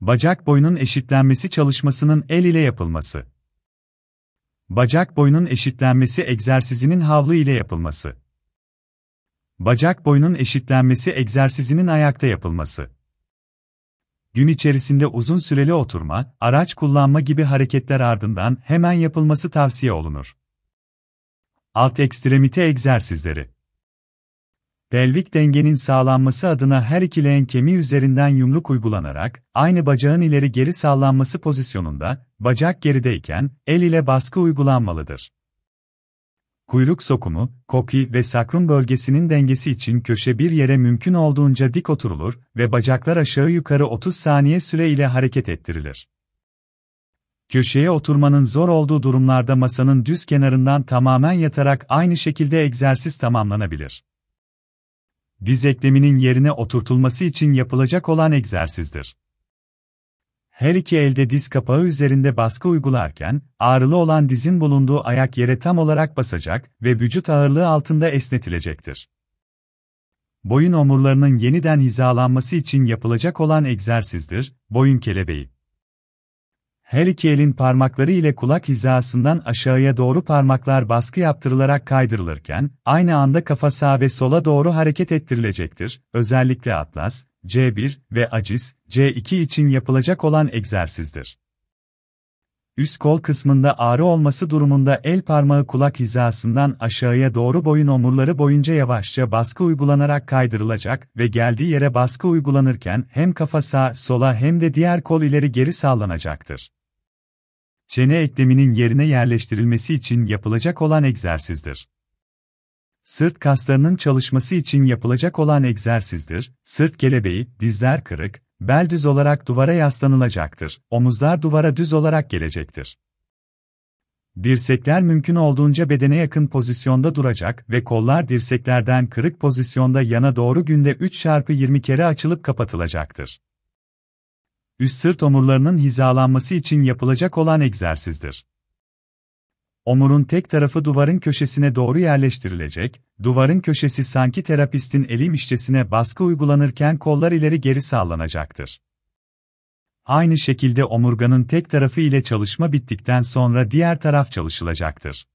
Bacak boyunun eşitlenmesi çalışmasının el ile yapılması. Bacak boyunun eşitlenmesi egzersizinin havlu ile yapılması. Bacak boyunun eşitlenmesi egzersizinin ayakta yapılması. Gün içerisinde uzun süreli oturma, araç kullanma gibi hareketler ardından hemen yapılması tavsiye olunur. Alt ekstremite egzersizleri Pelvik dengenin sağlanması adına her iki leğen kemiği üzerinden yumruk uygulanarak, aynı bacağın ileri geri sallanması pozisyonunda, bacak gerideyken, el ile baskı uygulanmalıdır. Kuyruk sokumu, koki ve sakrum bölgesinin dengesi için köşe bir yere mümkün olduğunca dik oturulur ve bacaklar aşağı yukarı 30 saniye süre ile hareket ettirilir. Köşeye oturmanın zor olduğu durumlarda masanın düz kenarından tamamen yatarak aynı şekilde egzersiz tamamlanabilir diz ekleminin yerine oturtulması için yapılacak olan egzersizdir. Her iki elde diz kapağı üzerinde baskı uygularken, ağrılı olan dizin bulunduğu ayak yere tam olarak basacak ve vücut ağırlığı altında esnetilecektir. Boyun omurlarının yeniden hizalanması için yapılacak olan egzersizdir, boyun kelebeği. Her iki elin parmakları ile kulak hizasından aşağıya doğru parmaklar baskı yaptırılarak kaydırılırken, aynı anda kafa sağa ve sola doğru hareket ettirilecektir. Özellikle Atlas, C1 ve Acis, C2 için yapılacak olan egzersizdir. Üst kol kısmında ağrı olması durumunda el parmağı kulak hizasından aşağıya doğru boyun omurları boyunca yavaşça baskı uygulanarak kaydırılacak ve geldiği yere baskı uygulanırken hem kafa sağa sola hem de diğer kol ileri geri sallanacaktır çene ekleminin yerine yerleştirilmesi için yapılacak olan egzersizdir. Sırt kaslarının çalışması için yapılacak olan egzersizdir. Sırt kelebeği, dizler kırık, bel düz olarak duvara yaslanılacaktır. Omuzlar duvara düz olarak gelecektir. Dirsekler mümkün olduğunca bedene yakın pozisyonda duracak ve kollar dirseklerden kırık pozisyonda yana doğru günde 3x20 kere açılıp kapatılacaktır üst sırt omurlarının hizalanması için yapılacak olan egzersizdir. Omurun tek tarafı duvarın köşesine doğru yerleştirilecek, duvarın köşesi sanki terapistin elimmişçesine baskı uygulanırken kollar ileri geri sağlanacaktır. Aynı şekilde omurganın tek tarafı ile çalışma bittikten sonra diğer taraf çalışılacaktır.